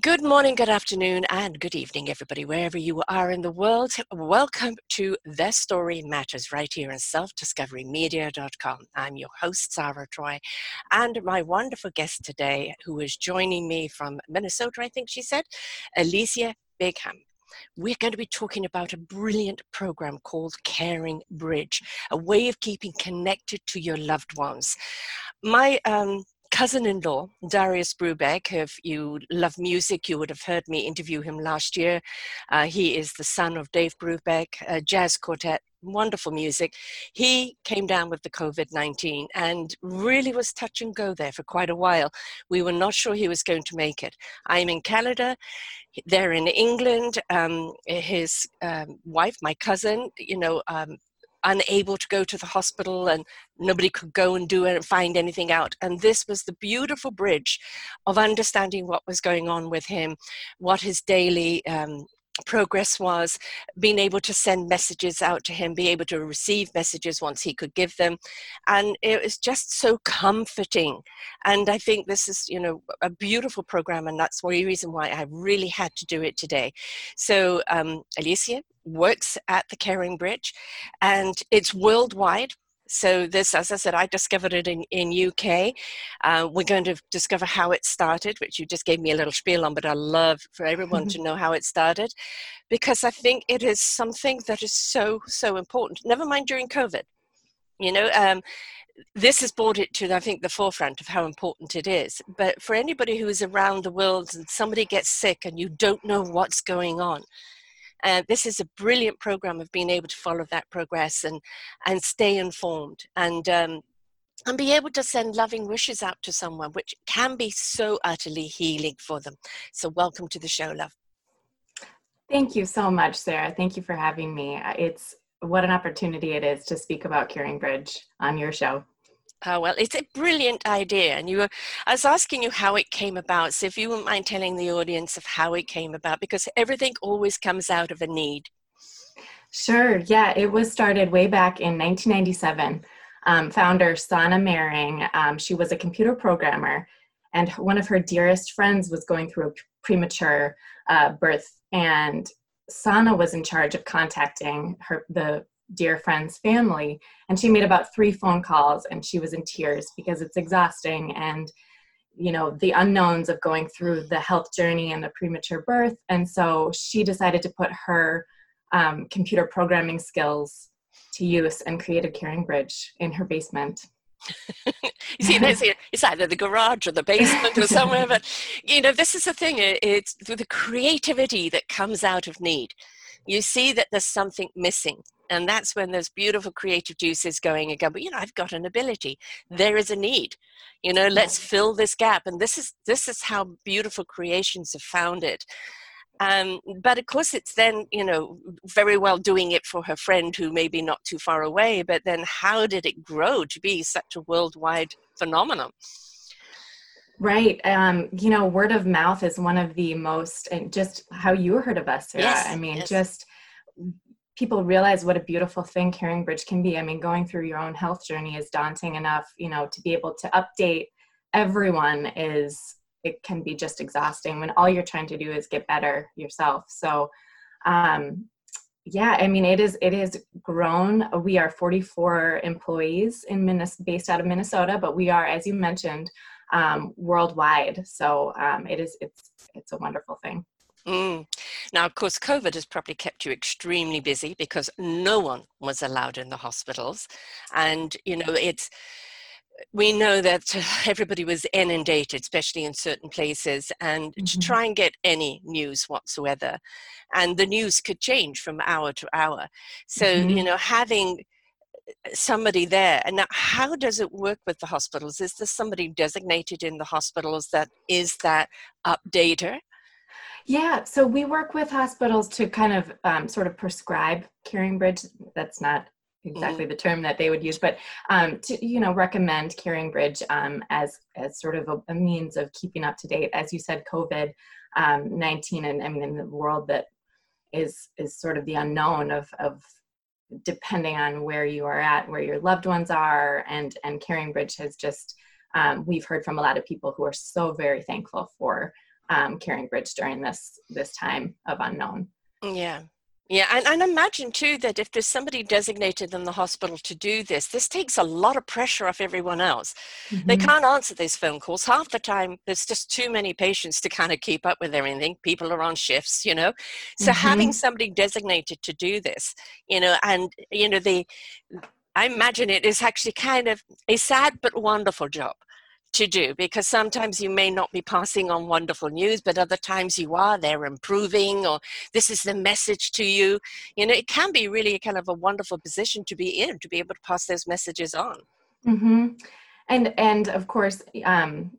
Good morning, good afternoon, and good evening, everybody, wherever you are in the world. Welcome to The Story Matters right here on selfdiscoverymedia.com. I'm your host, Sarah Troy, and my wonderful guest today, who is joining me from Minnesota, I think she said, Alicia Bigham. We're going to be talking about a brilliant program called Caring Bridge, a way of keeping connected to your loved ones. My um, cousin-in-law, Darius Brubeck. If you love music, you would have heard me interview him last year. Uh, he is the son of Dave Brubeck, a jazz quartet, wonderful music. He came down with the COVID-19 and really was touch and go there for quite a while. We were not sure he was going to make it. I'm in Canada. They're in England. Um, his um, wife, my cousin, you know, um, unable to go to the hospital and nobody could go and do and find anything out. And this was the beautiful bridge of understanding what was going on with him, what his daily um, progress was being able to send messages out to him be able to receive messages once he could give them. And it was just so comforting. And i think this is you know a beautiful program and that's the reason why i really had to do it today. So um, alicia works at the caring bridge and it's worldwide so this, as I said, I discovered it in, in UK. Uh, we're going to discover how it started, which you just gave me a little spiel on, but I love for everyone to know how it started because I think it is something that is so, so important. Never mind during COVID. You know, um, this has brought it to, I think, the forefront of how important it is. But for anybody who is around the world and somebody gets sick and you don't know what's going on, uh, this is a brilliant program of being able to follow that progress and, and stay informed and, um, and be able to send loving wishes out to someone, which can be so utterly healing for them. So, welcome to the show, love. Thank you so much, Sarah. Thank you for having me. It's what an opportunity it is to speak about Caring Bridge on your show. Oh, well, it's a brilliant idea. And you were, I was asking you how it came about. So if you wouldn't mind telling the audience of how it came about, because everything always comes out of a need. Sure. Yeah, it was started way back in 1997. Um, founder Sona Mehring, um, she was a computer programmer, and one of her dearest friends was going through a premature uh, birth, and Sona was in charge of contacting her the dear friend's family. And she made about three phone calls and she was in tears because it's exhausting. And you know the unknowns of going through the health journey and the premature birth. And so she decided to put her um, computer programming skills to use and create a caring bridge in her basement. You see, it's either the garage or the basement or somewhere, but you know, this is the thing. It's the creativity that comes out of need. You see that there's something missing, and that's when those beautiful creative juices going and go but you know i've got an ability there is a need you know let's fill this gap and this is this is how beautiful creations have found it um, but of course it's then you know very well doing it for her friend who may be not too far away but then how did it grow to be such a worldwide phenomenon Right. Um, you know, word of mouth is one of the most, and just how you heard of us, Sarah. Yes, I mean, yes. just people realize what a beautiful thing caring bridge can be. I mean going through your own health journey is daunting enough you know to be able to update everyone is it can be just exhausting when all you're trying to do is get better yourself. So um yeah i mean it is it is grown. We are 44 employees in Minnesota, based out of minnesota but we are as you mentioned um, worldwide. So um, it is it's it's a wonderful thing Mm. Now, of course, COVID has probably kept you extremely busy because no one was allowed in the hospitals. And, you know, it's, we know that everybody was inundated, especially in certain places, and mm-hmm. to try and get any news whatsoever. And the news could change from hour to hour. So, mm-hmm. you know, having uh, somebody there and now how does it work with the hospitals is there somebody designated in the hospitals that is that updater Yeah, so we work with hospitals to kind of um, sort of prescribe CaringBridge. That's not exactly mm-hmm. the term that they would use, but um, to you know recommend CaringBridge um, as as sort of a, a, means of keeping up to date. As you said, COVID um, nineteen, and I mean in the world that is is sort of the unknown of of depending on where you are at, where your loved ones are, and and CaringBridge has just um, we've heard from a lot of people who are so very thankful for um, CaringBridge during this this time of unknown. Yeah, yeah, and, and imagine too that if there's somebody designated in the hospital to do this, this takes a lot of pressure off everyone else. Mm-hmm. They can't answer these phone calls. Half the time, there's just too many patients to kind of keep up with everything. People are on shifts, you know. So mm-hmm. having somebody designated to do this, you know, and, you know, the, I imagine it is actually kind of a sad but wonderful job to do because sometimes you may not be passing on wonderful news, but other times you are. They're improving, or this is the message to you. You know, it can be really kind of a wonderful position to be in to be able to pass those messages on. Mm-hmm. And and of course, um,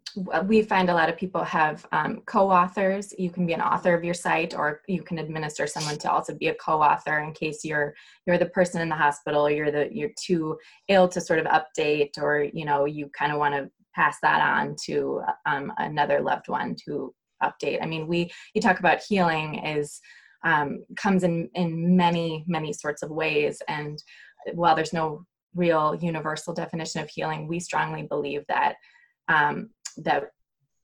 we find a lot of people have um, co-authors. You can be an author of your site, or you can administer someone to also be a co-author in case you're you're the person in the hospital, you're the you're too ill to sort of update, or you know you kind of want to pass that on to um, another loved one to update. I mean, we you talk about healing is um, comes in in many many sorts of ways, and while there's no real universal definition of healing, we strongly believe that um, that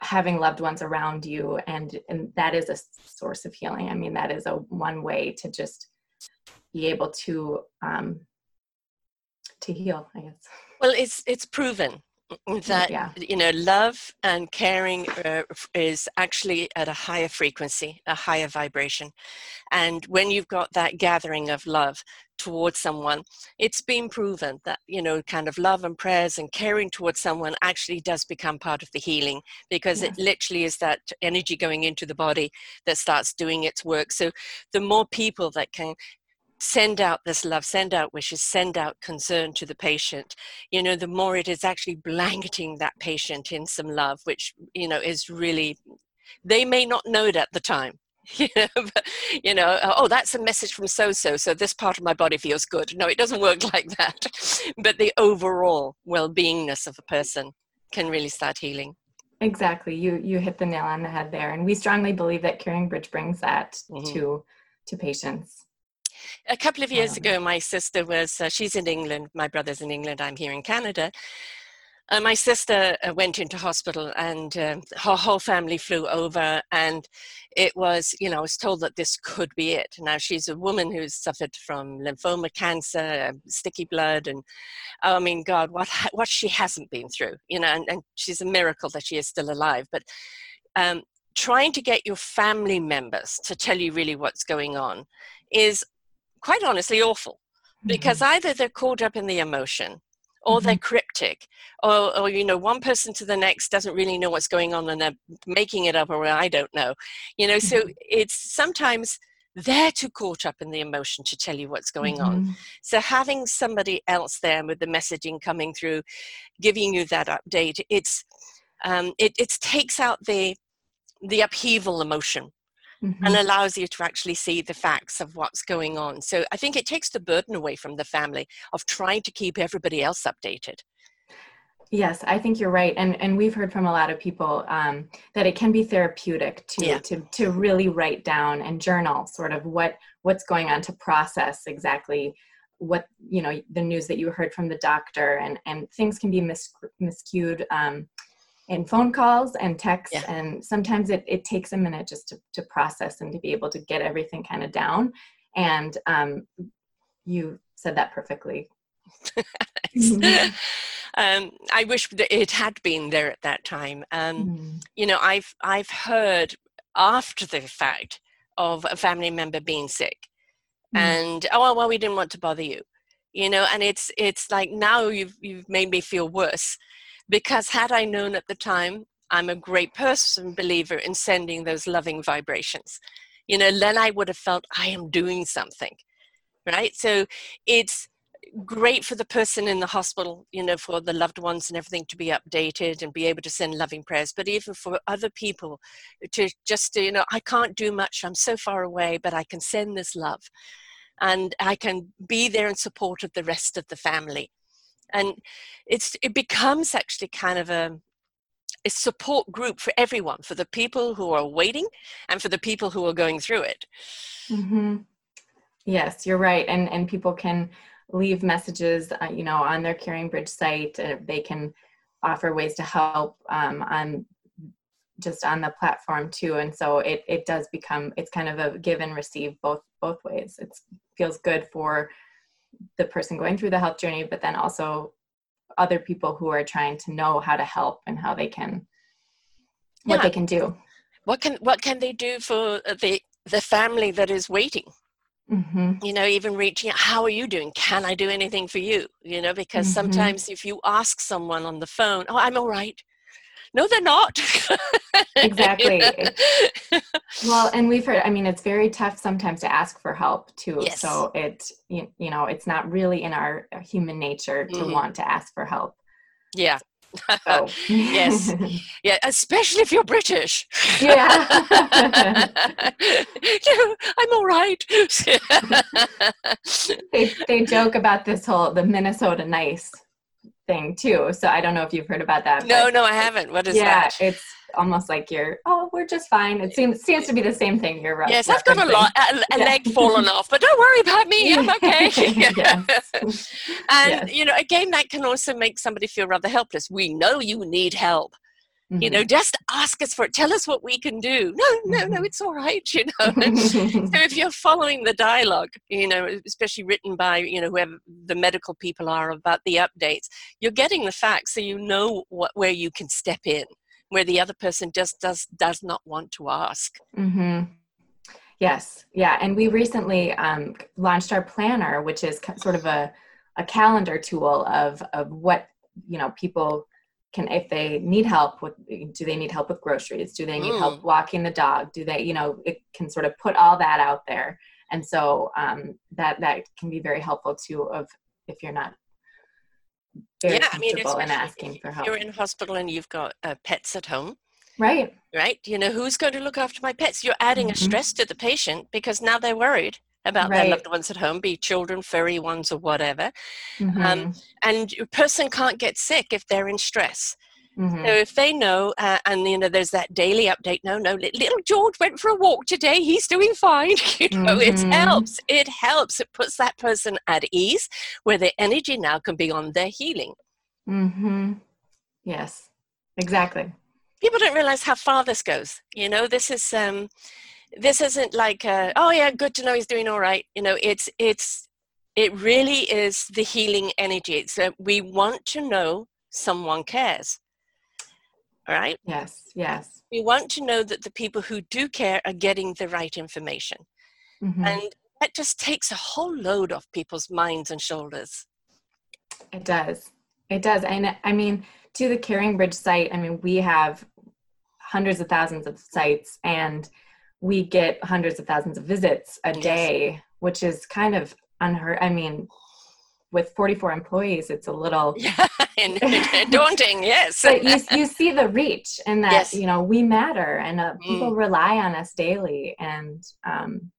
having loved ones around you and and that is a source of healing. I mean, that is a one way to just be able to um, to heal. I guess. Well, it's it's proven that yeah. you know love and caring uh, is actually at a higher frequency a higher vibration and when you've got that gathering of love towards someone it's been proven that you know kind of love and prayers and caring towards someone actually does become part of the healing because yeah. it literally is that energy going into the body that starts doing its work so the more people that can send out this love, send out wishes, send out concern to the patient, you know, the more it is actually blanketing that patient in some love, which, you know, is really, they may not know it at the time. You know, but, you know, oh, that's a message from so so. So this part of my body feels good. No, it doesn't work like that. But the overall well-beingness of a person can really start healing. Exactly. You you hit the nail on the head there, and we strongly believe that Caring Bridge brings that mm-hmm. to to patients. A couple of years ago, my sister was, uh, she's in England, my brother's in England, I'm here in Canada. Uh, my sister uh, went into hospital and um, her whole family flew over and it was you know i was told that this could be it. Now she's a woman who's suffered from lymphoma cancer um, sticky blood and oh, i mean god what what she hasn't been through you know and, and she's a miracle that she is still alive. But um, trying to get your family members to tell you really what's going on is quite honestly awful because mm-hmm. either they're caught up in the emotion or mm-hmm. they're cryptic or, or you know one person to the next doesn't really know what's going on and they're making it up or i don't know you know so mm-hmm. it's sometimes they're too caught up in the emotion to tell you what's going mm-hmm. on so having somebody else there with the messaging coming through giving you that update it's um, it, it takes out the the upheaval emotion mm-hmm. and allows you to actually see the facts of what's going on. So I think it takes the burden away from the family of trying to keep everybody else updated. Yes, I think you're right, and and we've heard from a lot of people um, that it can be therapeutic to yeah. to to really write down and journal sort of what what's going on to process exactly what you know the news that you heard from the doctor and and things can be mis- miscued um, in phone calls and texts yeah. and sometimes it, it takes a minute just to, to process and to be able to get everything kind of down and um, you said that perfectly um, I wish that it had been there at that time. Um, mm. You know, I've I've heard after the fact of a family member being sick, mm. and oh well, we didn't want to bother you, you know, and it's it's like now you've you've made me feel worse because had I known at the time, I'm a great person believer in sending those loving vibrations. You know, then I would have felt I am doing something, right? So it's great for the person in the hospital, you know, for the loved ones and everything to be updated and be able to send loving prayers, but even for other people to just, you know, I can't do much, I'm so far away, but I can send this love and I can be there in support of the rest of the family. And it's it becomes actually kind of a a support group for everyone, for the people who are waiting and for the people who are going through it. Mm-hmm. Yes, you're right, and and people can leave messages, uh, you know, on their Caring Bridge site. Uh, they can offer ways to help um, on just on the platform too, and so it it does become it's kind of a give and receive both both ways. It feels good for the person going through the health journey, but then also other people who are trying to know how to help and how they can what yeah. they can do. What can what can they do for the the family that is waiting? Mm-hmm. You know, even reaching out, how are you doing? Can I do anything for you? You know, because mm-hmm. sometimes if you ask someone on the phone, oh, I'm all right. No, they're not. exactly. well, and we've heard, I mean, it's very tough sometimes to ask for help too. Yes. So it, you, you know, it's not really in our human nature to mm-hmm. want to ask for help. Yeah. Oh. yes. Yeah, especially if you're British. Yeah. I'm all right. they, they joke about this whole the Minnesota nice thing too. So I don't know if you've heard about that. No, no, I haven't. What is yeah, that? Yeah, it's almost like you're oh we're just fine it seems seems to be the same thing you're right yes i've got a lot a, a yeah. leg fallen off but don't worry about me i'm okay and yes. you know again that can also make somebody feel rather helpless we know you need help Mm-hmm. you know just ask us for it tell us what we can do no no no mm-hmm. it's all right you know so if you're following the dialogue you know especially written by you know whoever the medical people are about the updates you're getting the facts so you know what where you can step in where the other person just does does not want to ask mm-hmm. yes yeah and we recently um, launched our planner which is sort of a, a calendar tool of of what you know people can if they need help with do they need help with groceries do they need mm. help walking the dog do they you know it can sort of put all that out there and so um, that that can be very helpful too of if you're not very yeah, I mean, in asking for help. You're in hospital and you've got uh, pets at home. Right. Right. You know, who's going to look after my pets? You're adding mm-hmm. a stress to the patient because now they're worried about right. their loved ones at home, be children, furry ones, or whatever. Um, mm-hmm. Um, and a person can't get sick if they're in stress. Mm-hmm. So if they know, uh, and you know, there's that daily update. No, no, little George went for a walk today. He's doing fine. you know, mm-hmm. it helps. It helps. It puts that person at ease, where their energy now can be on their healing. Hmm. Yes. Exactly. People don't realize how far this goes. You know, this is um, this isn't like, uh, oh yeah, good to know he's doing all right. You know, it's it's it really is the healing energy. So we want to know someone cares right? Yes, yes. We want to know that the people who do care are getting the right information. Mm-hmm. And that just takes a whole load off people's minds and shoulders. It does. It does. And I mean, to the Caring Bridge site, I mean, we have hundreds of thousands of sites and we get hundreds of thousands of visits a yes. day, which is kind of unheard. I mean, with 44 employees, it's a little yeah, daunting. Yes, but you you see the reach, and that yes. you know we matter, and uh, people mm. rely on us daily, and um,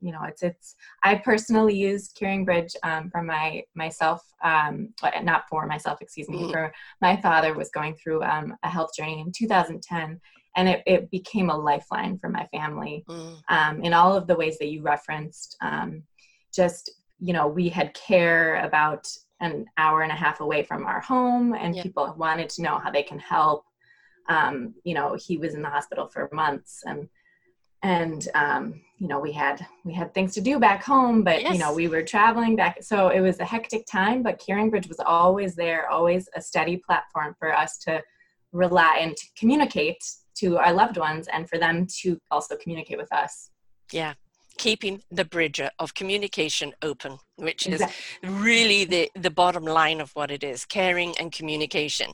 you know it's it's. I personally used Caring Bridge um, for my myself, um, not for myself, excuse me, mm. for my father was going through um, a health journey in 2010, and it, it became a lifeline for my family mm. um, in all of the ways that you referenced. Um, just you know, we had care about an hour and a half away from our home, and yeah. people wanted to know how they can help. Um, you know, he was in the hospital for months, and and um, you know, we had we had things to do back home, but yes. you know, we were traveling back, so it was a hectic time. But Caring Bridge was always there, always a steady platform for us to rely and to communicate to our loved ones, and for them to also communicate with us. Yeah, keeping the bridge of communication open, which is exactly. really the, the bottom line of what it is caring and communication.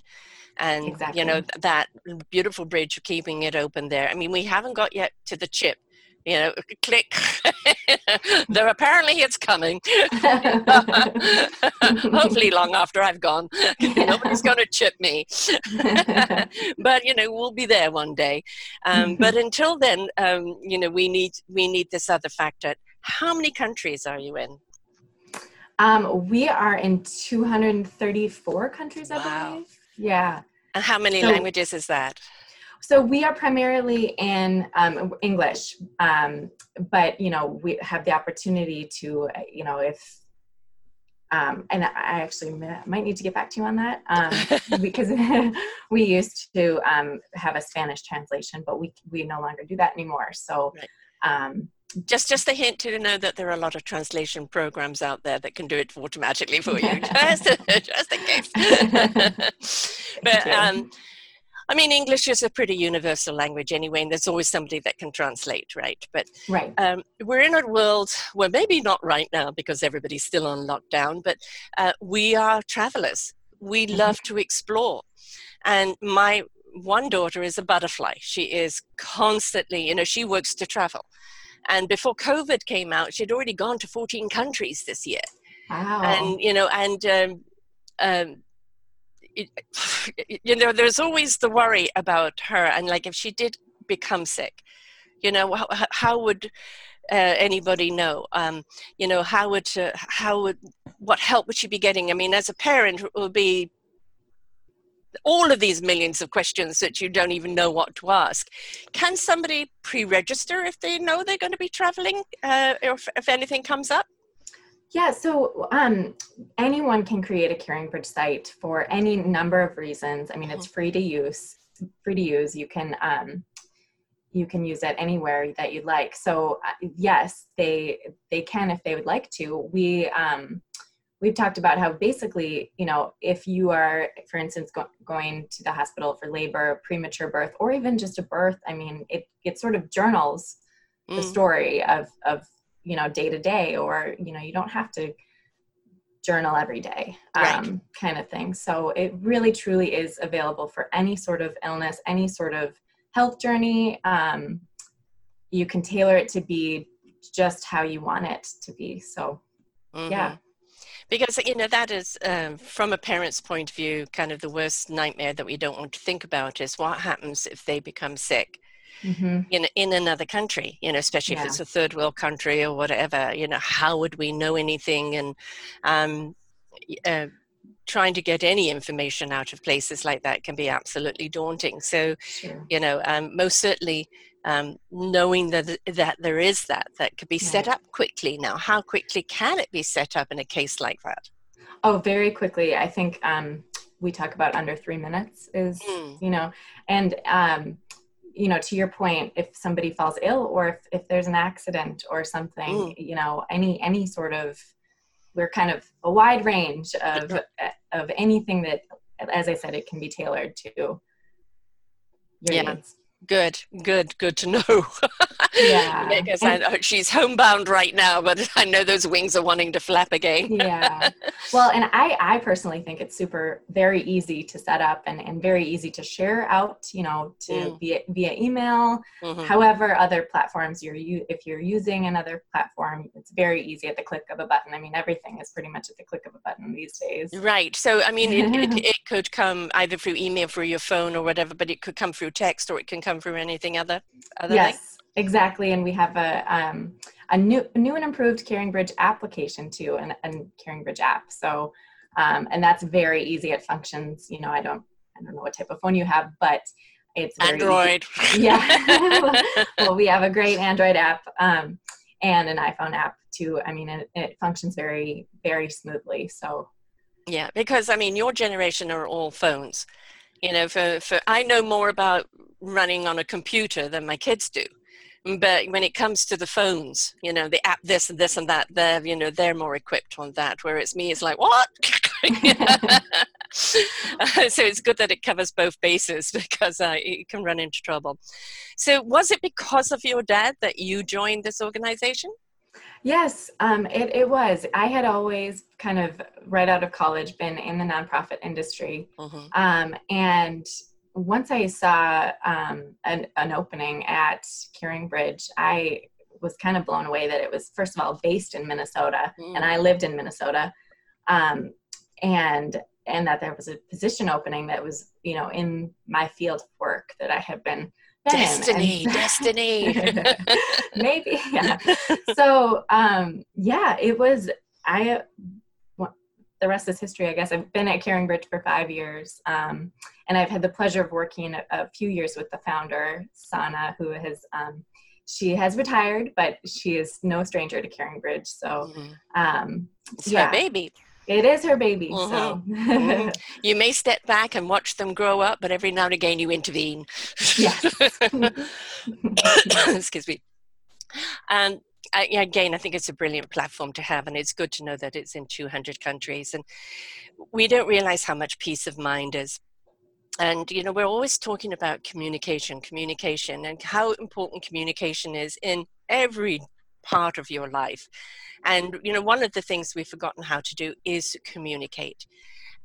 And, exactly. you know, that beautiful bridge of keeping it open there. I mean, we haven't got yet to the chip you know, click. there apparently it's coming. Hopefully, long after I've gone, nobody's going to chip me. but you know, we'll be there one day. Um, but until then, um, you know, we need we need this other factor. How many countries are you in? Um, we are in 234 countries, I wow. believe. Yeah. And how many so, languages is that? So we are primarily in um, English, um, but you know we have the opportunity to, you know, if um, and I actually might need to get back to you on that um, because we used to um, have a Spanish translation, but we we no longer do that anymore. So. Right. Um, just just a hint to know that there are a lot of translation programs out there that can do it automatically for you just, just in case but um, I mean, English is a pretty universal language anyway, and there's always somebody that can translate, right? But right. Um, we're in a world where maybe not right now because everybody's still on lockdown, but uh, we are travelers. We mm-hmm. love to explore. And my one daughter is a butterfly. She is constantly, you know, she works to travel. And before COVID came out, she'd already gone to 14 countries this year. Wow. And, you know, and um, um, you know, there's always the worry about her, and like if she did become sick, you know, how, how would uh, anybody know? Um, you know, how would uh, how would what help would she be getting? I mean, as a parent, it would be all of these millions of questions that you don't even know what to ask. Can somebody pre-register if they know they're going to be traveling, uh, if, if anything comes up? Yeah, so um, anyone can create a CaringBridge site for any number of reasons. I mean, it's mm-hmm. free to use. Free to use. You can um, you can use it anywhere that you'd like. So uh, yes, they they can if they would like to. We um, we've talked about how basically, you know, if you are, for instance, go- going to the hospital for labor, premature birth, or even just a birth, I mean, it it sort of journals mm. the story of of you know day to day or you know you don't have to journal every day um, right. kind of thing. So it really truly is available for any sort of illness any sort of health journey. Um, you can tailor it to be just how you want it to be. So mm-hmm. yeah because you know that is um, from a parent's point of view kind of the worst nightmare that we don't want to think about is what happens if they become sick mm-hmm. in in another country you know especially yeah. if it's a third world country or whatever you know how would we know anything and um, uh, trying to get any information out of places like that can be absolutely daunting so sure. you know um, most certainly um, knowing that that there is that that could be yeah. set up quickly now how quickly can it be set up in a case like that oh very quickly i think um, we talk about under three minutes is mm. you know and um, you know to your point if somebody falls ill or if, if there's an accident or something mm. you know any any sort of we're kind of a wide range of of anything that as i said it can be tailored to your yeah. needs Good, good, good to know. yeah. because I know she's homebound right now, but I know those wings are wanting to flap again. yeah. Well, and I, I personally think it's super, very easy to set up and, and very easy to share out, you know, to mm. via, via email. Mm-hmm. However, other platforms you're, you, if you're using another platform, it's very easy at the click of a button. I mean, everything is pretty much at the click of a button these days. Right. So, I mean, it, it, it could come either through email, through your phone or whatever, but it could come through text or it can come come through anything other? other yes, exactly. And we have a um, a new new and improved CaringBridge application too, and and CaringBridge app. So, um, and that's very easy. It functions. You know, I don't I don't know what type of phone you have, but it's Android. Easy. Yeah. well, we have a great Android app um, and an iPhone app too. I mean, it, it functions very very smoothly. So. Yeah, because I mean, your generation are all phones you know for, for i know more about running on a computer than my kids do. But when it comes to the phones you know the app this and this and that they're you know they're more equipped on that whereas me it's like what? So it's good that it covers both bases because uh, you can run into trouble. So was it because of your dad that you joined this organization Yes, um, it, it was. I had always kind of right out of college been in the nonprofit industry. Mm-hmm. Um, and once I saw um, an, an, opening at CaringBridge, I was kind of blown away that it was first of all based in Minnesota, mm. and I lived in Minnesota, um, and and that there was a position opening that was you know in my field of work that I had been. Destiny, destiny. maybe, yeah. So, um, yeah, it was. I the rest is history, I guess. I've been at CaringBridge for five years, um, and I've had the pleasure of working a, a, few years with the founder, Sona, who has um, she has retired, but she is no stranger to CaringBridge. So, mm-hmm. um, it's yeah. baby. It is her baby. Mm-hmm. So mm-hmm. you may step back and watch them grow up, but every now and again you intervene. Yes. Excuse me. And I, again, I think it's a brilliant platform to have, and it's good to know that it's in 200 countries. And we don't realize how much peace of mind is. And, you know, we're always talking about communication, communication, and how important communication is in every part of your life. And, you know, one of the things we've forgotten how to do is communicate.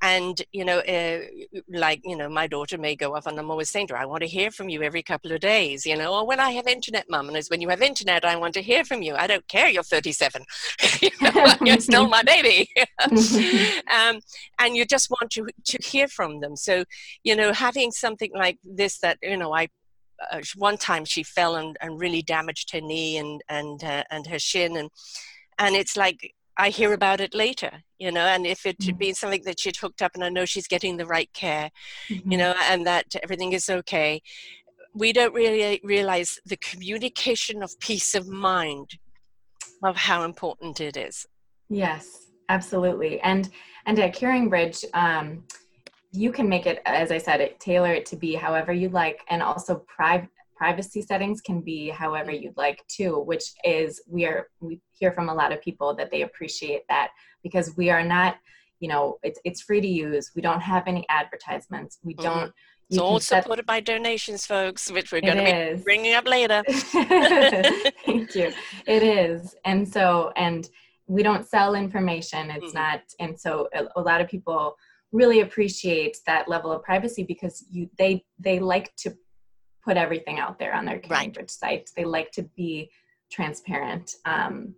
And you know uh, like you know my daughter may go off and i'm always saying to her i want to hear from you every couple of days you know or when i have internet mum and it's when you have internet i want to hear from you. I don't care you're 37 you know, you're still my baby. Um, and you just want to to hear from them. So you know having something like this that you know i uh, one time she fell and, and really damaged her knee and and uh, and her shin and and it's like I hear about it later, you know, and if it had mm-hmm. been something that she'd hooked up and I know she's getting the right care, mm-hmm. you know, and that everything is okay, we don't really realize the communication of peace of mind of how important it is. Yes, absolutely. And and at CaringBridge, um, you can make it, as I said, it tailor it to be however you like, and also private privacy settings can be however you'd like too which is we are we hear from a lot of people that they appreciate that because we are not you know it's it's free to use. We don't have any advertisements. We mm-hmm. don't it's all set... supported by donations folks which we're going to be bringing up later. Thank you. It is. And so and we don't sell information. It's mm-hmm. not and so a, a lot of people really appreciate that level of privacy because you they they like to put everything out there on their CaringBridge right. site. They like to be transparent. Um,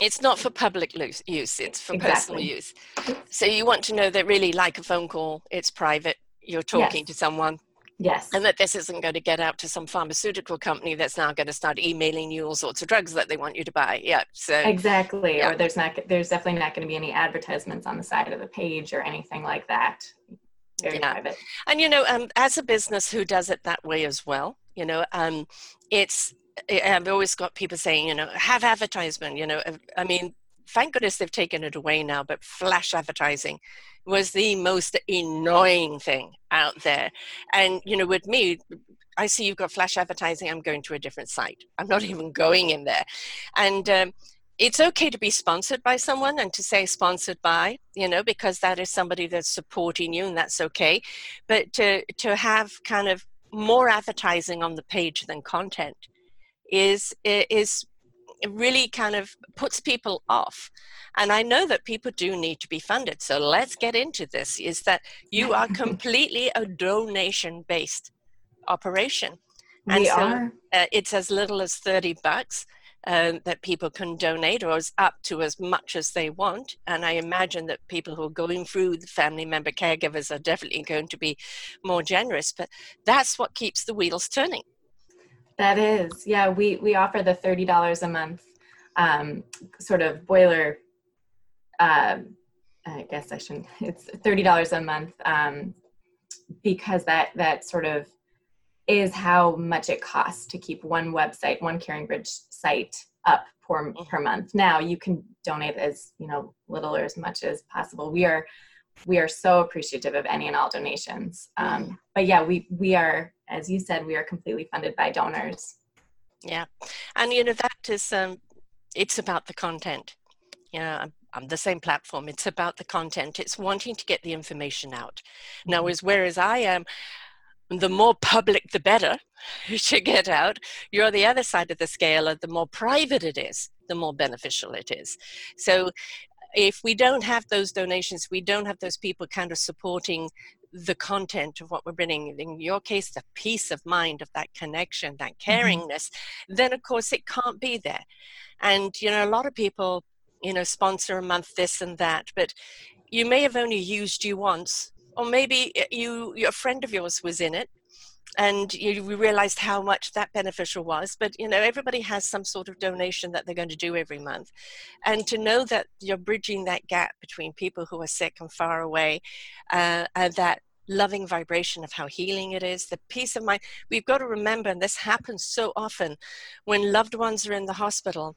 it's not for public use, it's for exactly. personal use. So you want to know that really, like a phone call, it's private, you're talking yes. to someone. Yes. And that this isn't going to get out to some pharmaceutical company that's now going to start emailing you all sorts of drugs that they want you to buy. Yeah. So Exactly. Yeah. Or there's not there's definitely not going to be any advertisements on the side of the page or anything like that very yeah. private. And you know, um, as a business who does it that way as well, you know, um, it's I've always got people saying, you know, have advertisement. You know, uh, I mean, thank goodness they've taken it away now, but flash advertising was the most annoying thing out there. And you know, with me, I see you've got flash advertising. I'm going to a different site. I'm not even going in there. And um, it's okay to be sponsored by someone and to say sponsored by you know because that is somebody that's supporting you and that's okay but to to have kind of more advertising on the page than content is is really kind of puts people off and i know that people do need to be funded so let's get into this is that you are completely a donation based operation and we so are. Uh, it's as little as 30 bucks um, that people can donate or as up to as much as they want. And I imagine that people who are going through the family member caregivers are definitely going to be more generous, but that's what keeps the wheels turning. That is, yeah, we, we offer the $30 a month um, sort of boiler. Uh, I guess I shouldn't, it's $30 a month um, because that, that sort of is how much it costs to keep one website, one CaringBridge site up per, per month. Now you can donate as you know little or as much as possible. We are we are so appreciative of any and all donations. Um. But yeah, we we are, as you said, we are completely funded by donors. Yeah, and you know that is um, it's about the content. You know, I'm, I'm the same platform. It's about the content. It's wanting to get the information out. Now, mm-hmm. as whereas I am, the more public the better to get out you're the other side of the scale and the more private it is the more beneficial it is so if we don't have those donations we don't have those people kind of supporting the content of what we're bringing, in your case, the peace of mind of that connection, that Mm-hmm. caringness, then of course it can't be there. And, you know, a lot of people, you know, sponsor a month this and that, but you may have only used you once, or maybe uh, you, a friend of yours was in it and you realized how much that beneficial was but you know everybody has some sort of donation that they're going to do every month. And to know that you're bridging that gap between people who are sick and far away uh, and that loving vibration of how healing it is the peace of mind we've got to remember and this happens so often when loved ones are in the hospital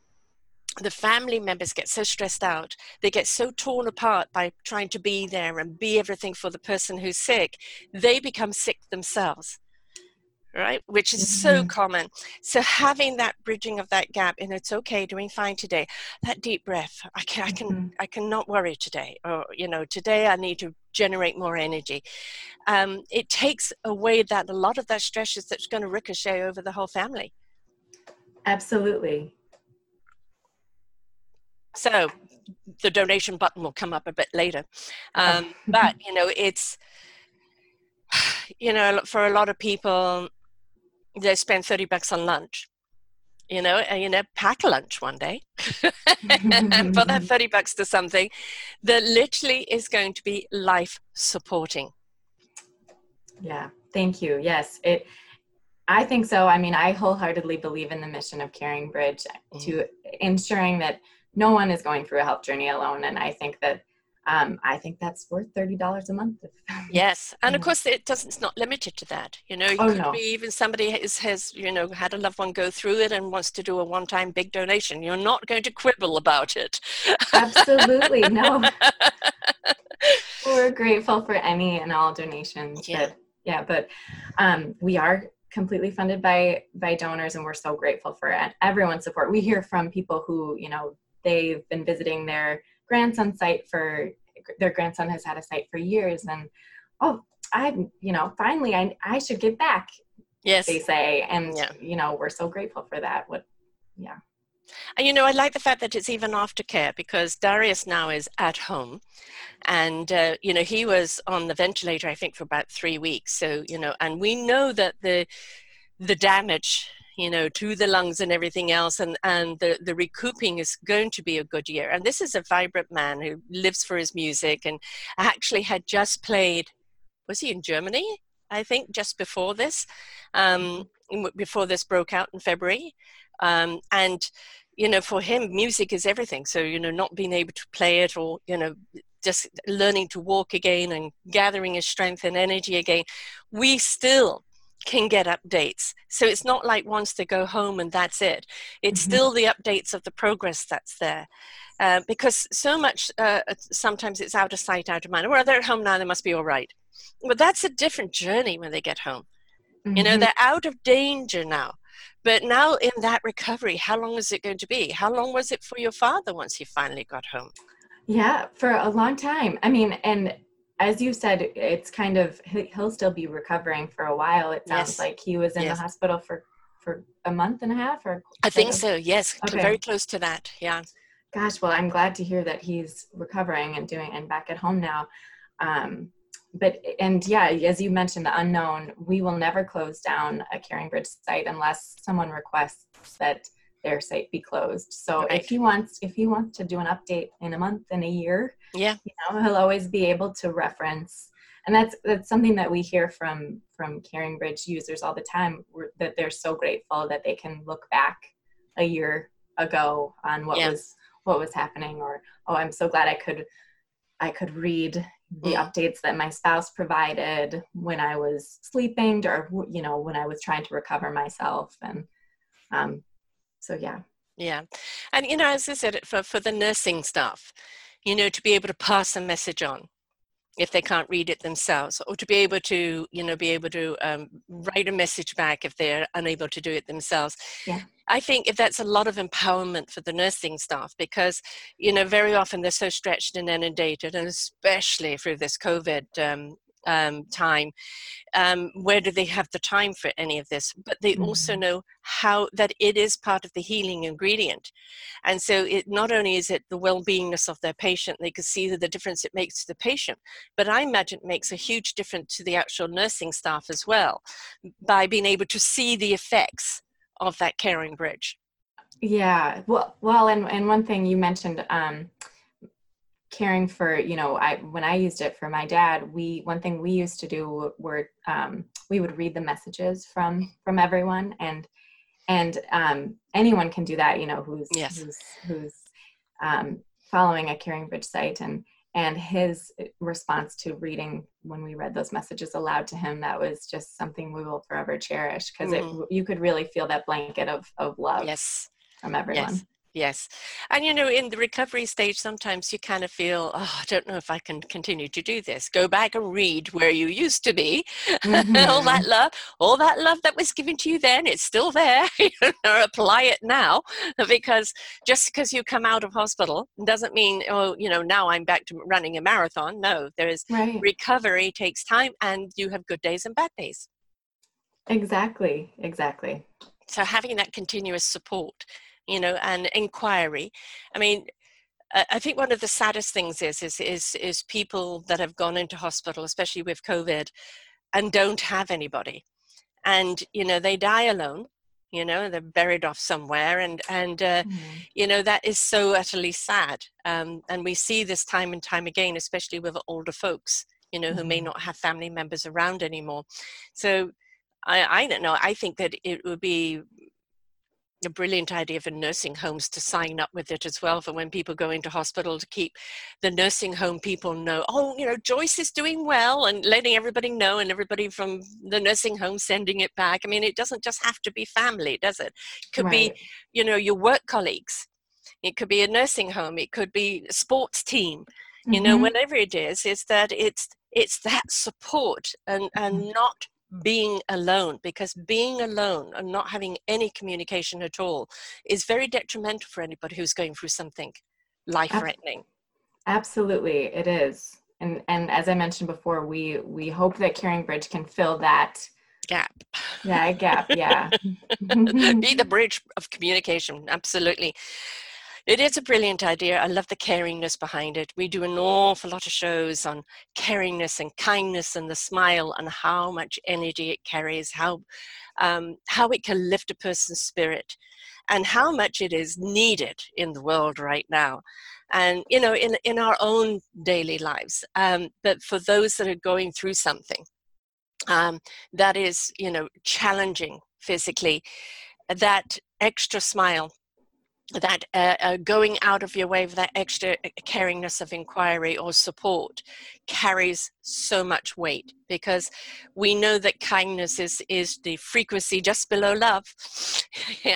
the family members get so stressed out they get so torn apart by trying to be there and be everything for the person who's sick they become sick themselves right which is so Mhm. common so having that bridging of that gap and it's okay doing fine today that deep breath i can i can Mhm. i cannot worry today or you know today i need to generate more energy um, it takes away that a lot of that stress is that's going to ricochet over the whole family Absolutely. so the donation button will come up a bit later um, but you know it's you know for a lot of people they spend 30 bucks on lunch you know and you know pack a lunch one day and put that 30 bucks to something that literally is going to be life supporting Yeah, thank you. Yes, it. I think so. I mean, I wholeheartedly believe in the mission of Caring Bridge to mm. ensuring that no one is going through a health journey alone, and I think that um, I think that's worth thirty dollars a month. yes and of course it doesn't it's not limited to that you know you Oh, could no. be even somebody has, has you know had a loved one go through it and wants to do a one-time big donation you're not going to quibble about it Absolutely, no. We're grateful for any and all donations. Yeah. But, yeah, but um, we are completely funded by by donors, and we're so grateful for everyone's support. We hear from people who you know they've been visiting their grandson site for their grandson has had a site for years, and oh, I you know finally I I should give back. yes They say, and Yeah. you know we're so grateful for that. What yeah. And you know, I like the fact that it's even aftercare because Darius now is at home, and uh, you know he was on the ventilator I think for about three weeks. So you know, and we know that the the damage you know to the lungs and everything else and and the the recouping is going to be a good year. And this is a vibrant man who lives for his music and actually had just played was he in germany? I think just before this um before this broke out in february. Um and you know for him music is everything. So you know not being able to play it or you know just learning to walk again and gathering his strength and energy again we still can get updates. So it's not like once they go home and that's it. It's Mhm. still the updates of the progress that's there. Uh, because so much uh, sometimes it's out of sight out of mind. Well they're at home now they must be all right. But that's a different journey when they get home. You know Mhm. they're out of danger now. But now in that recovery how long is it going to be? How long was it for your father once he finally got home? Yeah, for a long time. I mean, and as you said, it's kind of he- he'll still be recovering for a while. It sounds Yes. like he was in Yes. the hospital for for a month and a half, or i think so yes Okay. very close to that yeah Gosh, well, I'm glad to hear that he's recovering and doing and back at home now. Um, but and yeah, as you mentioned, the unknown. We will never close down a Caring Bridge site unless someone requests that their site be closed. So Right. if he wants, if he wants to do an update in a month, in a year, yeah you know he'll always be able to reference and that's that's something that we hear from from caring bridge users all the time that they're so grateful that they can look back a year ago on what Yeah. was what was happening or oh i'm so glad i could i could read the Mm. updates that my spouse provided when i was sleeping or you know when i was trying to recover myself and um so yeah Yeah. And, you know, as I said, for, for the nursing staff, you know, to be able to pass a message on if they can't read it themselves, or to be able to, you know, be able to um, write a message back if they're unable to do it themselves. Yeah. I think if that's a lot of empowerment for the nursing staff because, you know, very often they're so stretched and inundated, and especially through this COVID um, um, time um, where do they have the time for any of this? But they mm-hmm. also know how that it is part of the healing ingredient. And so it not only is it the well-beingness of their patient they can see the difference it makes to the patient but i imagine it makes a huge difference to the actual nursing staff as well by being able to see the effects of that caring bridge. Yeah well well and, and one thing you mentioned um, caring for you know i when i used it for my dad we one thing we used to do were um, we would read the messages from from everyone and and um, anyone can do that you know who's yes. who's who's um, following a caring bridge site and and his response to reading when we read those messages aloud to him that was just something we will forever cherish because mm-hmm. it you could really feel that blanket of of love yes from everyone yes. Yes. And you know, in the recovery stage, sometimes you kind of feel, oh, I don't know if I can continue to do this. Go back and read where you used to be. Mm-hmm. all that mm-hmm. love, all that love that was given to you then, it's still there. apply it now because just because you come out of hospital doesn't mean, oh, you know, now I'm back to running a marathon. No, there is right. recovery takes time and you have good days and bad days. Exactly. Exactly. So having that continuous support you know, and inquiry. I mean, I think one of the saddest things is, is is is people that have gone into hospital, especially with COVID, and don't have anybody, and you know they die alone. You know they're buried off somewhere, and and uh, mm-hmm. you know that is so utterly sad. Um, and we see this time and time again, especially with older folks. You know mm-hmm. who may mm-hmm. not have family members around anymore. So I, I don't know. I think that it would be a brilliant idea for nursing homes to sign up with it as well for when people go into hospital to keep the nursing home people know oh you know joyce is doing well and letting everybody know and everybody from the nursing home sending it back i mean it doesn't just have to be family does it it could right. be you know your work colleagues it could be a nursing home it could be a sports team you mm-hmm. know whatever it is is that it's it's that support and and mm-hmm. not being alone because being alone and not having any communication at all is very detrimental for anybody who's going through something life threatening absolutely it is. And and as i mentioned before we we hope that CaringBridge can fill that gap. Yeah gap yeah. Be the bridge of communication absolutely it is a brilliant idea. I love the caringness behind it. We do an awful lot of shows on caringness and kindness and the smile and how much energy it carries, how um, how it can lift a person's spirit, and how much it is needed in the world right now, and you know in in our own daily lives. Um, but for those that are going through something um, that is you know challenging physically, that extra smile that uh, uh, going out of your way with that extra uh, caringness of inquiry or support carries so much weight because we know that kindness is is the frequency just below love.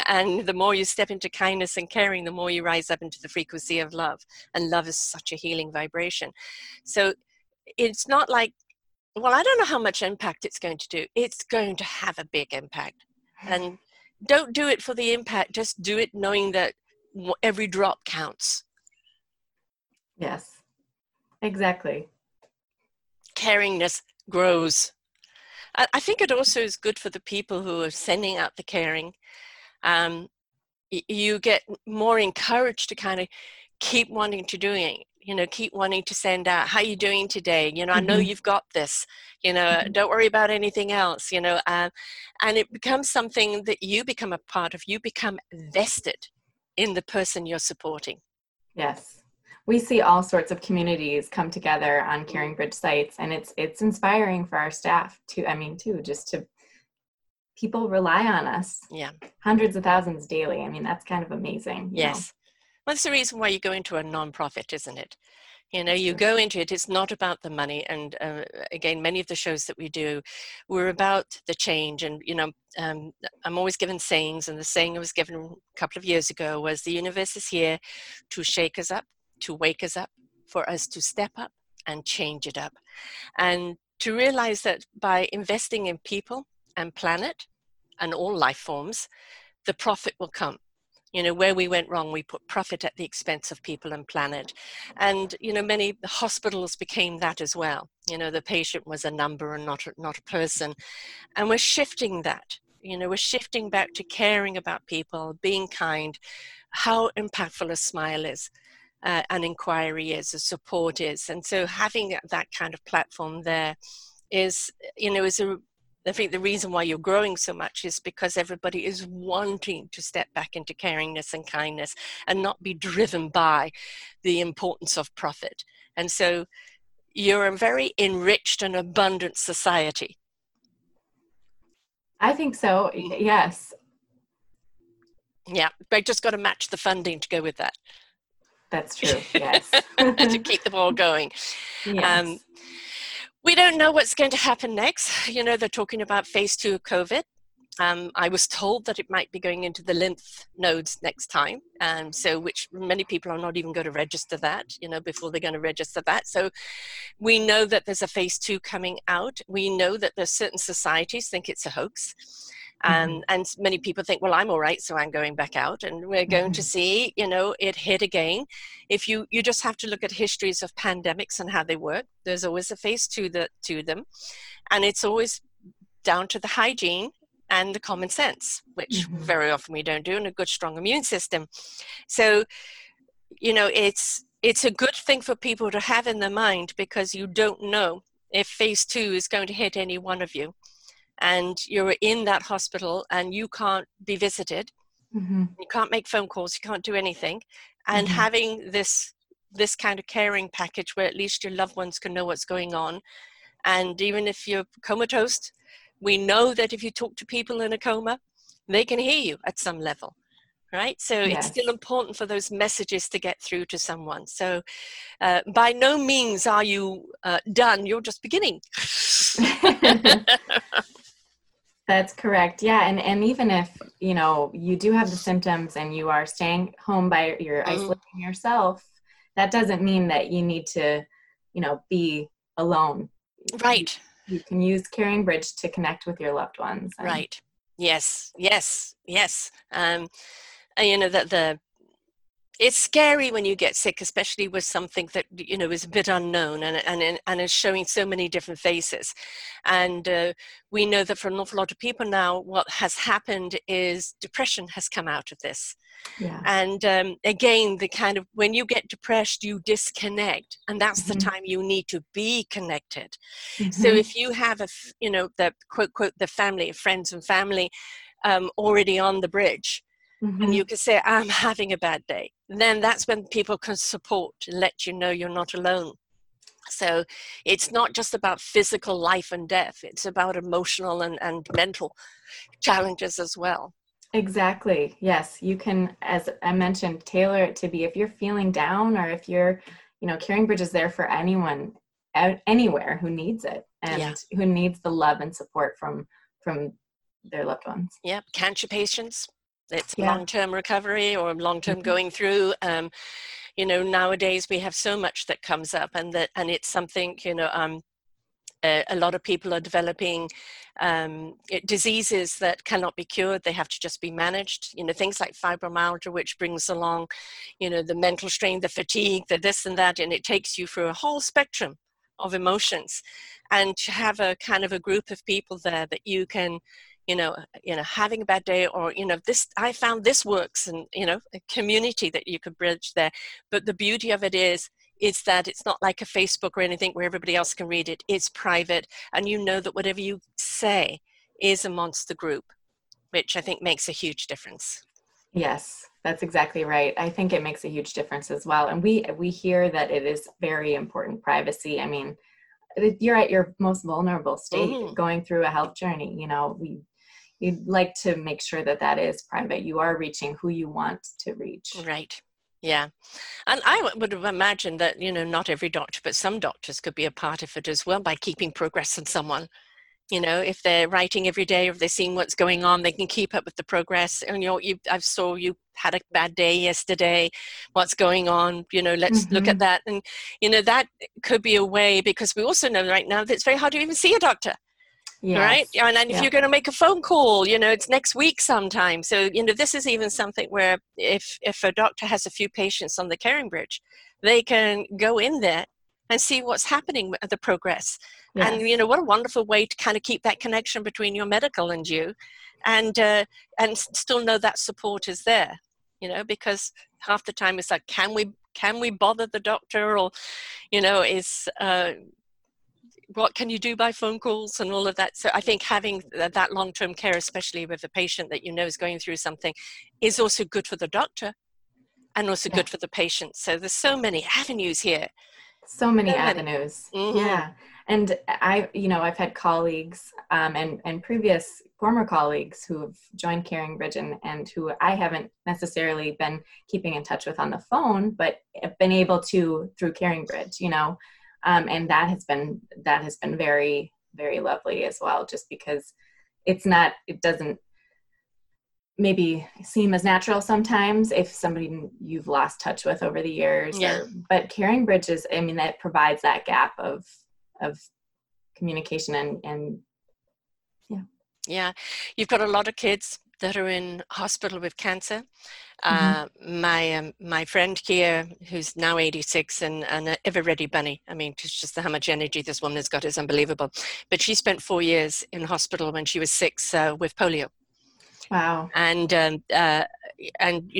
And the more you step into kindness and caring the more you rise up into the frequency of love. And love is such a healing vibration. So it's not like well i don't know how much impact it's going to do. It's going to have a big impact. And don't do it for the impact just do it knowing that every drop counts. Yes. Exactly. Caringness grows. I think it also is good for the people who are sending out the caring. Um, you get more encouraged to kind of keep wanting to doing you know keep wanting to send out how you doing today you know mm-hmm. i know mm-hmm. you've got this you know mm-hmm. don't worry about anything else you know uh, and it becomes something that you become a part of you become vested in the person you're supporting yes we see all sorts of communities come together on CaringBridge sites and it's it's inspiring for our staff to i mean too just to people rely on us yeah hundreds of thousands daily i mean that's kind of amazing yes know? That's the reason why you go into a non-profit isn't it? You know you go into it it's not about the money and uh, again many of the shows that we do we're about the change and you know um, i'm always given sayings and the saying i was given a couple of years ago was the universe is here to shake us up to wake us up for us to step up and change it up. And to realize that by investing in people and planet and all life forms the profit will come you know where we went wrong we put profit at the expense of people and planet. And you know many hospitals became that as well. You know the patient was a number and not a, not a person. And we're shifting that. You know we're shifting back to caring about people being kind how impactful a smile is uh, an inquiry is a support is. And so having that kind of platform there is you know is a I think the reason why you're growing so much is because everybody is wanting to step back into caringness and kindness and not be driven by the importance of profit. And so you're a very enriched and abundant society. I think so, yes. Yeah, they just got to match the funding to go with that. That's true, yes. to keep the ball going. Yes. Um, we don't know what's going to happen next. You know, they're talking about phase two of COVID. Um, I was told that it might be going into the lymph nodes next time, um, so which many people are not even going to register that, you know, before they're going to register that. So we know that there's a phase two coming out. We know that there's certain societies think it's a hoax. Mm-hmm. Um, and many people think, well, I'm all right, so I'm going back out, and we're going mm-hmm. to see, you know, it hit again. If you you just have to look at histories of pandemics and how they work. There's always a phase to the to them, and it's always down to the hygiene and the common sense, which mm-hmm. very often we don't do, and a good strong immune system. So, you know, it's it's a good thing for people to have in their mind because you don't know if phase two is going to hit any one of you and you're in that hospital and you can't be visited. Mm-hmm. you can't make phone calls you can't do anything. And mm-hmm. having this this kind of caring package where at least your loved ones can know what's going on. And even if you're comatose we know that if you talk to people in a coma they can hear you at some level right? So yes. it's still important for those messages to get through to someone. So uh, by no means are you uh, done. You're just beginning That's correct. Yeah, and and even if you know you do have the symptoms and you are staying home by you're mm-hmm. isolating yourself, that doesn't mean that you need to, you know, be alone. Right. You, you can use CaringBridge to connect with your loved ones. And, right. Yes. Yes. Yes. Um, you know that the it's scary when you get sick, especially with something that you know is a bit unknown and and and is showing so many different faces. And uh, we know that for an awful lot of people now, what has happened is depression has come out of this. Yeah. And um, again, the kind of when you get depressed, you disconnect, and that's mm-hmm. the time you need to be connected. Mm-hmm. So if you have a, you know, the quote quote the family, friends and family, um, already on the bridge, mm-hmm. and you can say, I'm having a bad day, then that's when people can support and let you know you're not alone. So it's not just about physical life and death, it's about emotional and, and mental challenges as well. Exactly. Yes. You can, as I mentioned, tailor it to be if you're feeling down or if you're, you know, CaringBridge is there for anyone anywhere who needs it and yeah. who needs the love and support from from their loved ones. Yep. Cancer patients, it's yeah. long-term recovery or long-term mm-hmm. going through um, you know nowadays we have so much that comes up and that and it's something you know um, a, a lot of people are developing um, it, diseases that cannot be cured they have to just be managed you know things like fibromyalgia which brings along you know the mental strain the fatigue the this and that and it takes you through a whole spectrum of emotions and to have a kind of a group of people there that you can you know you know having a bad day or you know this i found this works and you know a community that you could bridge there. But the beauty of it is is that it's not like a facebook or anything where everybody else can read it. It's private. And you know that whatever you say is amongst the group which i think makes a huge difference. Yes that's exactly right. I think it makes a huge difference as well. And we we hear that it is very important privacy. I mean you're at your most vulnerable state mm-hmm. going through a health journey. You know we you'd like to make sure that that is private. You are reaching who you want to reach. Right. Yeah. And i would imagine that you know not every doctor but some doctors could be a part of it as well by keeping progress on someone. You know if they're writing every day or if they're seeing what's going on they can keep up with the progress. And you know you i saw you had a bad day yesterday. What's going on? You know let's mm-hmm. look at mm-hmm. that. And you know that could be a way because we also know right now that it's very hard to even see a doctor yes. right and, if yeah. you're going to make a phone call you know it's next week sometime so you know this is even something where if if a doctor has a few patients on the CaringBridge they can go in there and see what's happening the progress yes. and you know what a wonderful way to kind of keep that connection between your medical and you and uh, and still know that support is there you know because half the time it's like can we can we bother the doctor or you know is uh, what can you do by phone calls and all of that. So i think having that long-term care especially with a patient that you know is going through something is also good for the doctor and also yeah. good for the patient. So there's so many avenues here. So many so avenues. Mm-hmm. yeah. And i you know i've had colleagues um, and and previous former colleagues who have joined CaringBridge and, and who i haven't necessarily been keeping in touch with on the phone but have been able to through CaringBridge you know um, and that has been that has been very very lovely as well just because it's not it doesn't maybe seem as natural sometimes if somebody you've lost touch with over the years yeah. Or, but caring bridges i mean that provides that gap of of communication and and yeah. Yeah. You've got a lot of kids that are in hospital with cancer. Mm-hmm. Uh, my um, my friend here, who's now 86 and, and ever ready bunny. I mean, it's just how much energy this woman has got is unbelievable. But she spent four years in hospital when she was six uh, with polio. Wow. And um, uh, and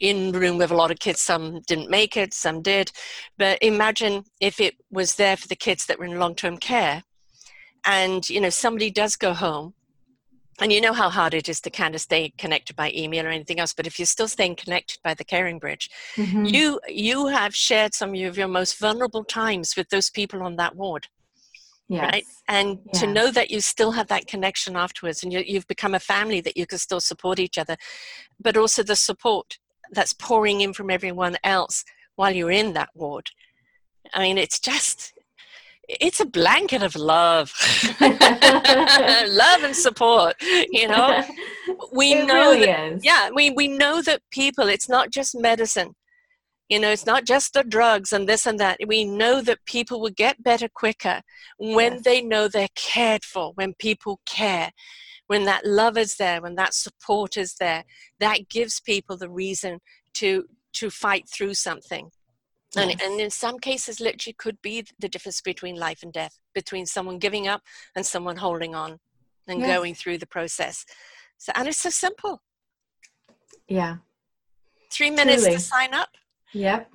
in room with a lot of kids. Some didn't make it, some did. But imagine if it was there for the kids that were in long term care, and you know somebody does go home and you know how hard it is to kind of stay connected by email or anything else but if you're still staying connected by the CaringBridge mm-hmm. you you have shared some of your most vulnerable times with those people on that ward yes. right and yeah. to know that you still have that connection afterwards and you, you've become a family that you can still support each other but also the support that's pouring in from everyone else while you're in that ward i mean it's just it's a blanket of love support you know we it know really that, is. yeah we, we know that people it's not just medicine you know it's not just the drugs and this and that we know that people will get better quicker when yes. they know they're cared for when people care when that love is there when that support is there that gives people the reason to to fight through something and, yes. and in some cases literally could be the difference between life and death between someone giving up and someone holding on and yes. going through the process. So and it's so simple. Yeah. Three minutes Truly. to sign up. Yep.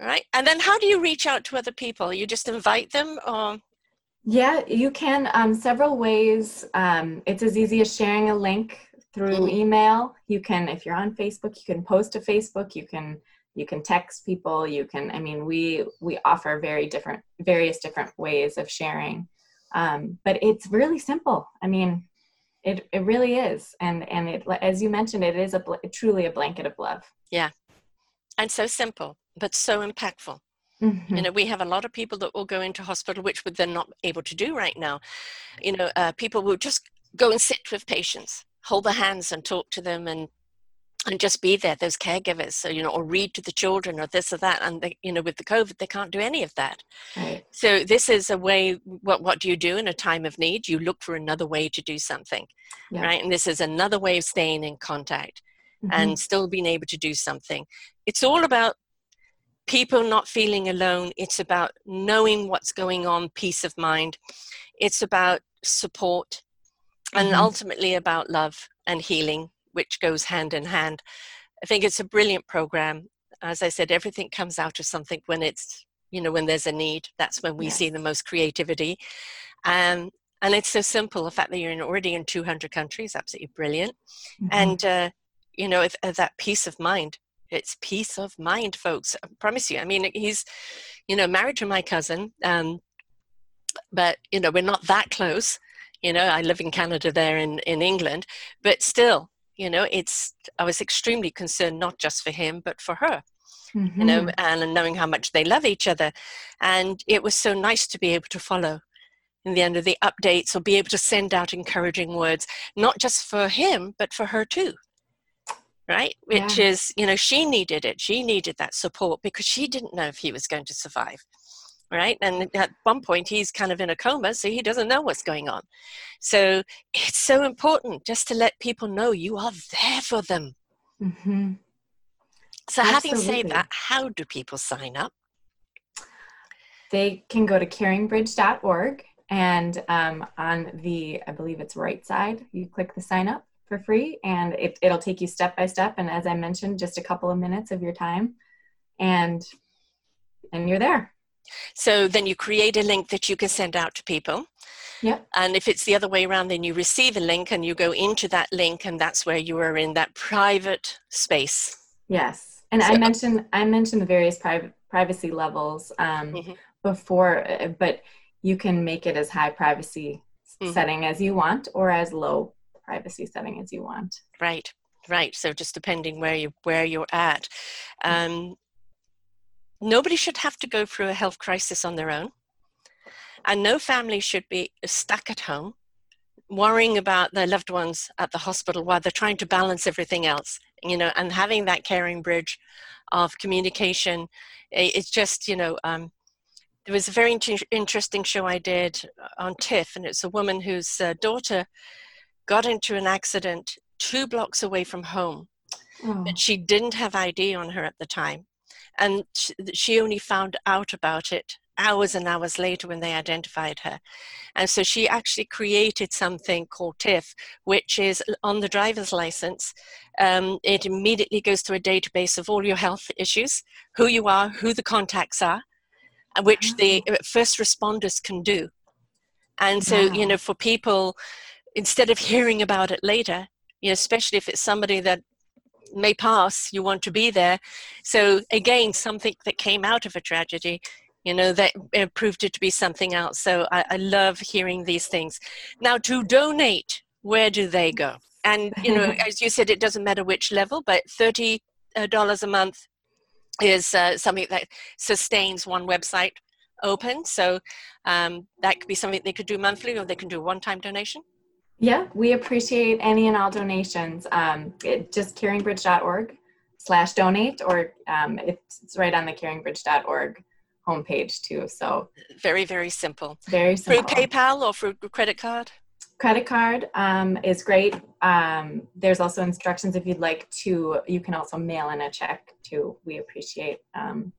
Right? And then how do you reach out to other people? You just invite them or? Yeah you can um, several ways. Um, it's as easy as sharing a link through mm-hmm. email. You can if you're on facebook you can post to facebook. You can you can text people. You can i mean we we offer very different various different ways of sharing um, but it's really simple. I mean it, it really is. And and it as you mentioned it is a truly a blanket of love. Yeah. And so simple but so impactful. Mm-hmm. you know we have a lot of people that will go into hospital which would they're not able to do right now. You know uh, people will just go and sit with patients hold their hands and talk to them and and just be there those caregivers so you know or read to the children or this or that and they, you know with the covid they can't do any of that right. so this is a way what what do you do in a time of need you look for another way to do something yeah. right and this is another way of staying in contact mm-hmm. and still being able to do something it's all about people not feeling alone it's about knowing what's going on peace of mind it's about support and mm-hmm. ultimately about love and healing which goes hand in hand. I think it's a brilliant program. As I said, everything comes out of something when it's, you know, when there's a need. That's when we yes. see the most creativity. Um, and it's so simple. The fact that you're in, already in 200 countries, absolutely brilliant. Mm-hmm. And, uh, you know, if, if that peace of mind, it's peace of mind, folks. I promise you. I mean, he's, you know, married to my cousin, um, but, you know, we're not that close. You know, I live in Canada there in, in England, but still, you know it's i was extremely concerned not just for him but for her mm-hmm. you know mm-hmm. and knowing how much they love each other and it was so nice to be able to follow in the end of the updates or be able to send out encouraging words not just for him but for her too right which yeah. is you know she needed it she needed that support because she didn't know if he was going to survive right? And at one point, he's kind of in a coma, so he doesn't know what's going on. So it's so important just to let people know you are there for them. Mm-hmm. So, Absolutely. having said that, how do people sign up? They can go to caringbridge.org and um, on the, I believe it's right side, you click the sign up for free and it, it'll take you step by step. And as I mentioned, just a couple of minutes of your time and and you're there. So then you create a link that you can send out to people. Yeah. And if it's the other way around, then you receive a link and you go into that link, and that's where you are in that private space. Yes. And so, I mentioned I mentioned the various private privacy levels um, mm-hmm. before, uh, but you can make it as high privacy mm-hmm. setting as you want, or as low privacy setting as you want. Right. Right. So just depending where you where you're at. Um, Nobody should have to go through a health crisis on their own. And no family should be stuck at home worrying about their loved ones at the hospital while they're trying to balance everything else, you know, and having that caring bridge of communication. It's just, you know, um, there was a very inter- interesting show I did on TIFF, and it's a woman whose uh, daughter got into an accident two blocks away from home, oh. but she didn't have ID on her at the time and she only found out about it hours and hours later when they identified her. And so she actually created something called TIFF, which is on the driver's license. Um, it immediately goes to a database of all your health issues, who you are, who the contacts are, which the ah. uh, first responders can do. And so, wow. you know, for people, instead of hearing about it later, you know, especially if it's somebody that may pass, you want to be there. So again, something that came out of a tragedy, you know, that proved it to be something else. So I, I love hearing these things. Now, to donate, where do they go? And you know, as you said, it doesn't matter which level, but thirty uh, dollars a month is uh, something that sustains one website open. So um, that could be something they could do monthly, or they can do a one-time donation. Yeah, we appreciate any and all donations. Um, it, just caringbridge.org slash donate, or um, it's right on the caringbridge.org homepage too. So very, very simple. Very simple. Through PayPal or through credit card? Credit card um, is great. Um, there's also instructions if you'd like to, you can also mail in a check too. We appreciate um,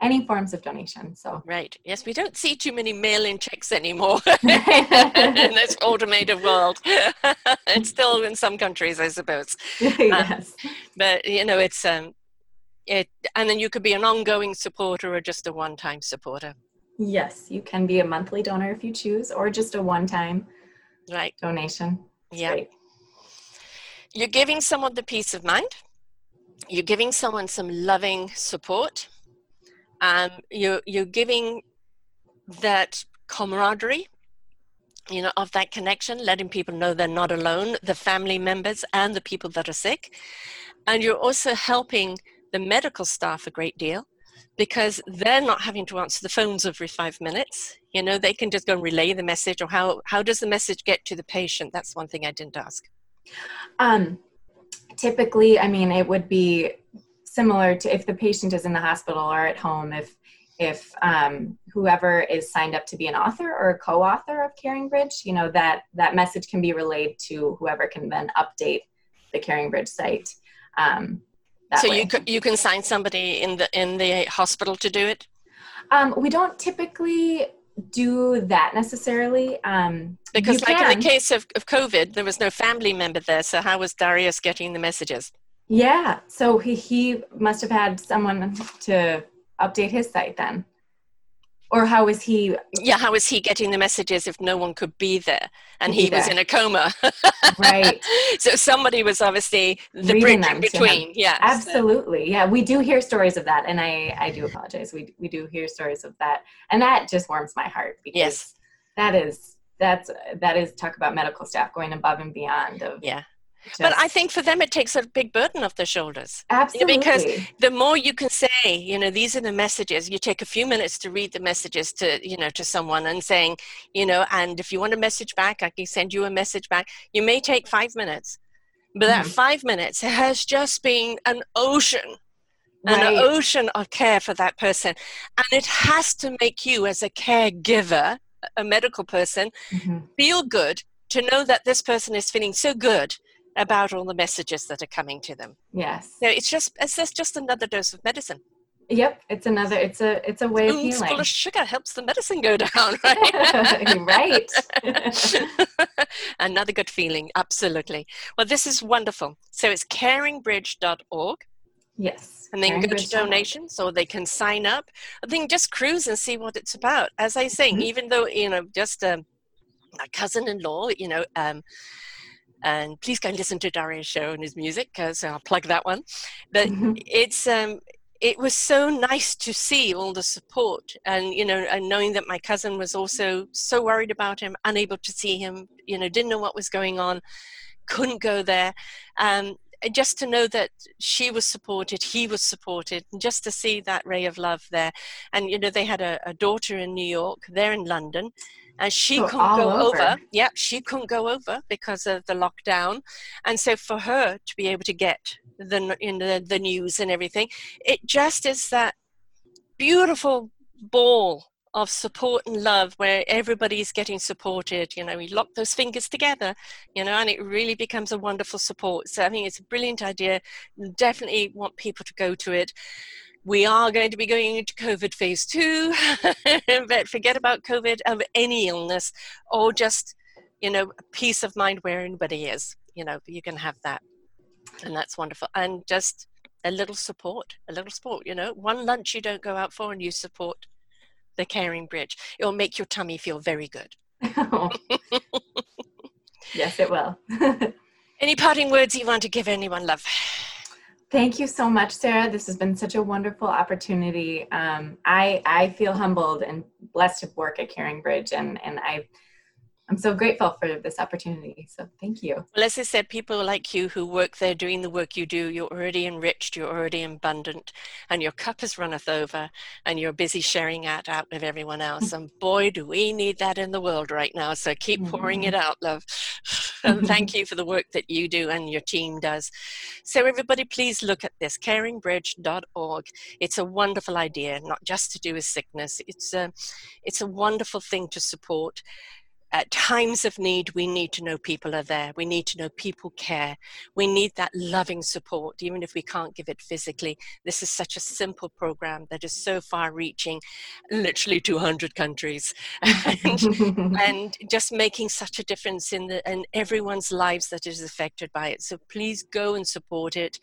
any forms of donation. So right, yes, we don't see too many mail-in checks anymore in this automated world. it's still in some countries, I suppose. yes, um, but you know, it's um, it, and then you could be an ongoing supporter or just a one-time supporter. Yes, you can be a monthly donor if you choose, or just a one-time right donation. yeah. Great. You're giving someone the peace of mind. You're giving someone some loving support um, you're, you're giving that camaraderie you know of that connection letting people know they're not alone the family members and the people that are sick. And you're also helping the medical staff a great deal because they're not having to answer the phones every five minutes. You know they can just go and relay the message or how how does the message get to the patient? That's one thing i didn't ask. Um typically i mean it would be similar to if the patient is in the hospital or at home, if if um, whoever is signed up to be an author or a co-author of CaringBridge, you know that that message can be relayed to whoever can then update the CaringBridge site. Um, so way. you can, you can sign somebody in the in the hospital to do it. Um, we don't typically do that necessarily. Um, because, like can. in the case of, of COVID, there was no family member there. So how was Darius getting the messages? Yeah. So he, he must have had someone to update his site then. Or how was he? Yeah, how was he getting the messages if no one could be there and he was in a coma? right. So somebody was obviously the Reading bridge in between. Yeah. Absolutely. So. Yeah, we do hear stories of that, and I I do apologize. We we do hear stories of that, and that just warms my heart because yes. that is that's that is talk about medical staff going above and beyond of yeah just, but I think for them it takes a big burden off their shoulders. Absolutely. Because the more you can say, you know, these are the messages. You take a few minutes to read the messages to, you know, to someone and saying, you know, and if you want a message back, I can send you a message back. You may take five minutes, but that mm-hmm. five minutes has just been an ocean right. an ocean of care for that person. And it has to make you, as a caregiver, a medical person, mm-hmm. feel good to know that this person is feeling so good about all the messages that are coming to them. Yes. So it's just it's just another dose of medicine. Yep, it's another. It's a it's a way of healing. full of sugar helps the medicine go down, right? right. another good feeling, absolutely. Well, this is wonderful. So it's caringbridge.org. Yes. And then go to donations or they can sign up. I think just cruise and see what it's about. As I say, mm-hmm. even though, you know, just um, my cousin in law, you know, um, and please go and listen to Daria's show and his music because I'll plug that one. But mm-hmm. it's um, it was so nice to see all the support and you know and knowing that my cousin was also so worried about him unable to see him you know didn't know what was going on couldn't go there um, just to know that she was supported he was supported and just to see that ray of love there and you know they had a, a daughter in new york they're in london and she couldn't go over. over. Yeah, she couldn't go over because of the lockdown, and so for her to be able to get the in the, the news and everything, it just is that beautiful ball of support and love where everybody's getting supported. You know we lock those fingers together you know and it really becomes a wonderful support. So i think it's a brilliant idea. Definitely want people to go to it we are going to be going into COVID phase two, but forget about COVID of any illness or just, you know, peace of mind where anybody is. You know, you can have that. And that's wonderful. And just a little support, a little support, you know, one lunch you don't go out for and you support the CaringBridge. It'll make your tummy feel very good. yes, it will. Any parting words you want to give anyone, love? Thank you so much, Sarah. This has been such a wonderful opportunity. Um, I I feel humbled and blessed to work at CaringBridge, and and I I'm so grateful for this opportunity. So thank you. Well, as I said, people like you who work there doing the work you do, you're already enriched, you're already abundant, and your cup is runneth over, and you're busy sharing that out with everyone else. and boy, do we need that in the world right now. So keep pouring it out, love. and thank you for the work that you do and your team does. So everybody, please look at this, caringbridge.org. It's a wonderful idea, not just to do with sickness. It's a, it's a wonderful thing to support at times of need, we need to know people are there. We need to know people care. We need that loving support, even if we can't give it physically. This is such a simple program that is so far reaching, literally 200 countries, and, and, just making such a difference in, the, in everyone's lives that is affected by it. So please go and support it.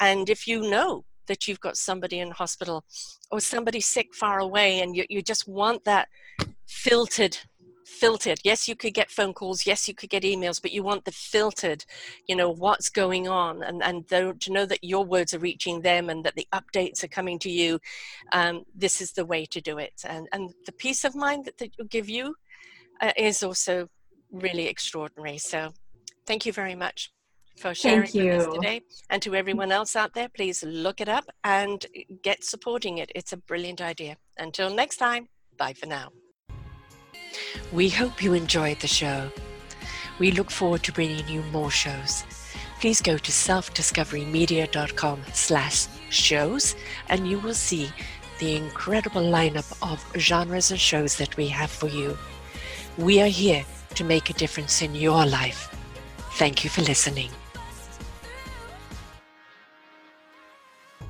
And if you know that you've got somebody in hospital or somebody sick far away and you, you just want that filtered filtered yes you could get phone calls yes you could get emails but you want the filtered you know what's going on and and to know that your words are reaching them and that the updates are coming to you um, this is the way to do it and and the peace of mind that, that will give you uh, is also really extraordinary so thank you very much for sharing Thank you. today. And to everyone else out there, please look it up and get supporting it. It's a brilliant idea. Until next time, bye for now. We hope you enjoyed the show. We look forward to bringing you more shows. Please go to selfdiscoverymedia.com slash shows and you will see the incredible lineup of genres and shows that we have for you. We are here to make a difference in your life. Thank you for listening.